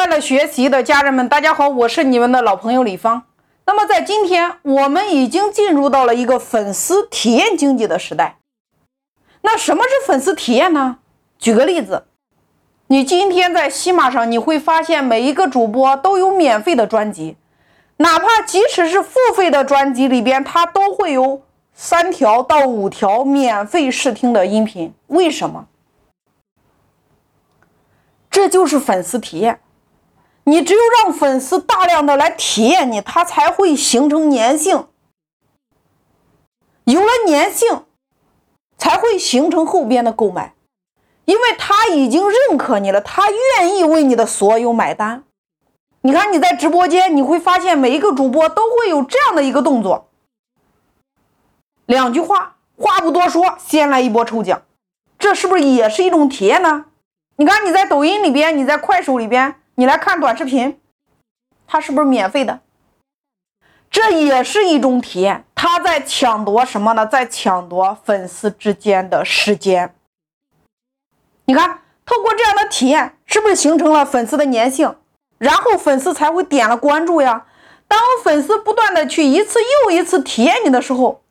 快乐学习的家人们，大家好，我是你们的老朋友李芳。那么在今天，我们已经进入到了一个粉丝体验经济的时代。那什么是粉丝体验呢？举个例子，你今天在喜马上，你会发现每一个主播都有免费的专辑，哪怕即使是付费的专辑里边，它都会有三条到五条免费试听的音频。为什么？这就是粉丝体验。你只有让粉丝大量的来体验你，他才会形成粘性。有了粘性，才会形成后边的购买。因为他已经认可你了，他愿意为你的所有买单。你看你在直播间，你会发现每一个主播都会有这样的一个动作，两句话，话不多说，先来一波抽奖，这是不是也是一种体验呢？你看你在抖音里边，你在快手里边，你来看短视频，它是不是免费的？这也是一种体验，他在抢夺什么呢？在抢夺粉丝之间的时间。你看，透过这样的体验，是不是形成了粉丝的粘性？然后粉丝才会点了关注呀。当粉丝不断的去一次又一次体验你的时候，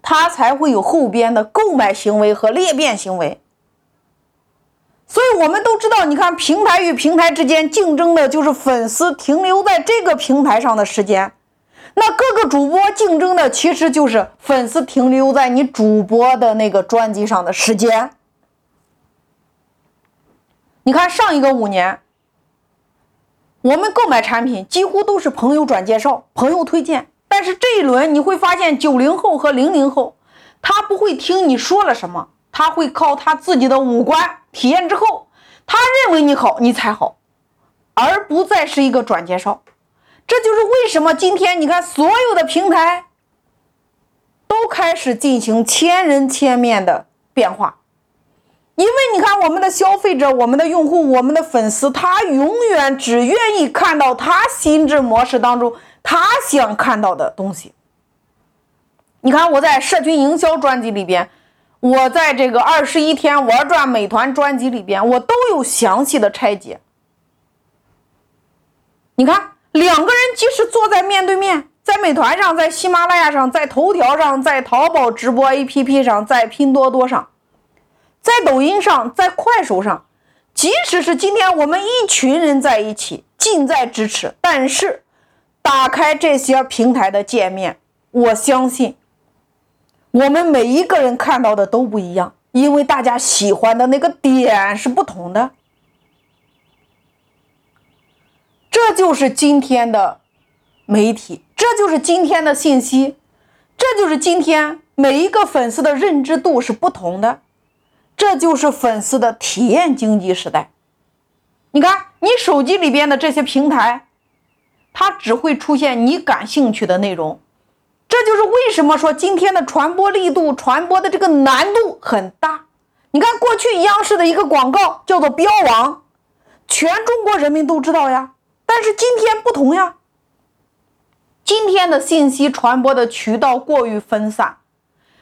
他才会有后边的购买行为和裂变行为。所以，我们都知道，你看，平台与平台之间竞争的就是粉丝停留在这个平台上的时间。那各个主播竞争的其实就是粉丝停留在你主播的那个专辑上的时间。你看上一个五年，我们购买产品几乎都是朋友转介绍、朋友推荐。但是这一轮你会发现，九零后和零零后，他不会听你说了什么，他会靠他自己的五官体验之后，他认为你好，你才好，而不再是一个转介绍。这就是为什么今天你看所有的平台都开始进行千人千面的变化，因为你看我们的消费者、我们的用户、我们的粉丝，他永远只愿意看到他心智模式当中他想看到的东西。你看我在社群营销专辑里边，我在这个二十一天玩转美团专辑里边，我都有详细的拆解。你看。两个人即使坐在面对面，在美团上，在喜马拉雅上，在头条上，在淘宝直播 APP 上，在拼多多上，在抖音上，在快手上，即使是今天我们一群人在一起，近在咫尺，但是打开这些平台的界面，我相信我们每一个人看到的都不一样，因为大家喜欢的那个点是不同的。这就是今天的媒体，这就是今天的信息，这就是今天每一个粉丝的认知度是不同的，这就是粉丝的体验经济时代。你看，你手机里边的这些平台，它只会出现你感兴趣的内容，这就是为什么说今天的传播力度、传播的这个难度很大。你看，过去央视的一个广告叫做“标王”，全中国人民都知道呀。但是今天不同呀，今天的信息传播的渠道过于分散，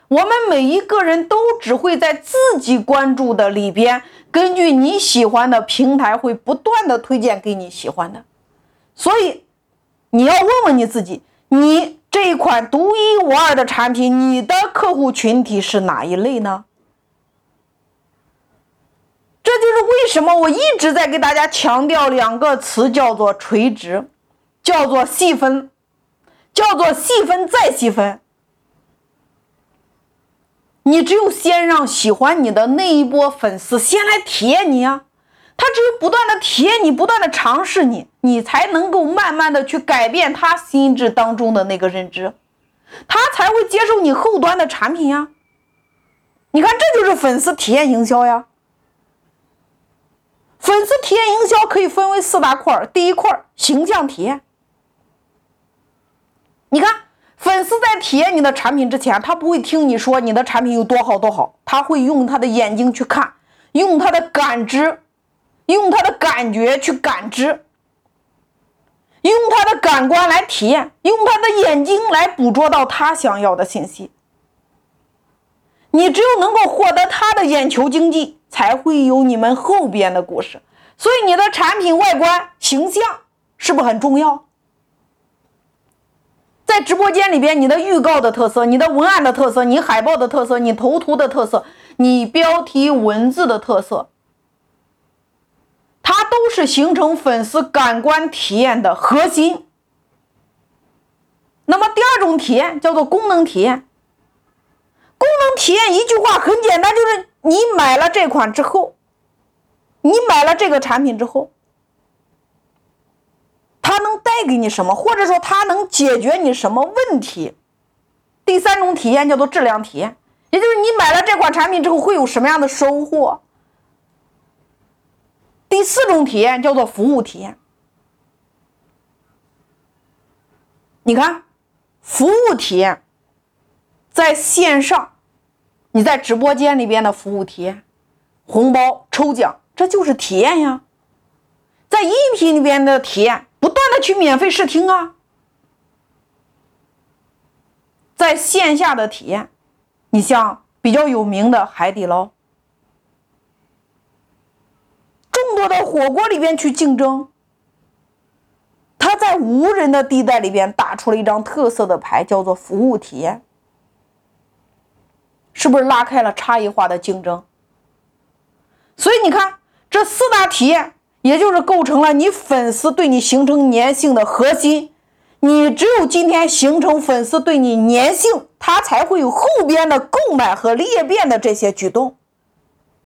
我们每一个人都只会在自己关注的里边，根据你喜欢的平台会不断的推荐给你喜欢的，所以你要问问你自己，你这一款独一无二的产品，你的客户群体是哪一类呢？这就是为什么我一直在给大家强调两个词，叫做垂直，叫做细分，叫做细分再细分。你只有先让喜欢你的那一波粉丝先来体验你呀，他只有不断的体验你，不断的尝试你，你才能够慢慢的去改变他心智当中的那个认知，他才会接受你后端的产品呀。你看，这就是粉丝体验营销呀。粉丝体验营销可以分为四大块。第一块形象体验。你看，粉丝在体验你的产品之前，他不会听你说你的产品有多好多好，他会用他的眼睛去看，用他的感知，用他的感觉去感知，用他的感官来体验，用他的眼睛来捕捉到他想要的信息。你只有能够获得他的眼球经济。才会有你们后边的故事，所以你的产品外观形象是不是很重要？在直播间里边，你的预告的特色、你的文案的特色、你海报的特色、你头图的特色、你标题文字的特色，是形成粉丝感官体验的核心。那么第二种体验叫做功能体验。功能体验一句话很简单，就是你买了这款之后，你买了这个产品之后。它能带给你什么，或者说它能解决你什么问题？第三种体验叫做质量体验，也就是你买了这款产品之后会有什么样的收获？第四种体验叫做服务体验。你看，服务体验在线上，你在直播间里边的服务体验，红包抽奖，这就是体验呀。在音频里边的体验。不断的去免费试听啊，在线下的体验，你像比较有名的海底捞，到火锅里边去竞争，他在无人的地带里边打出了一张特色的牌，叫做服务体验，是不是拉开了差异化的竞争？所以你看这四大体验。也就是构成了你粉丝对你形成粘性的核心，你只有今天形成粉丝对你粘性，他才会有后边的购买和裂变的这些举动。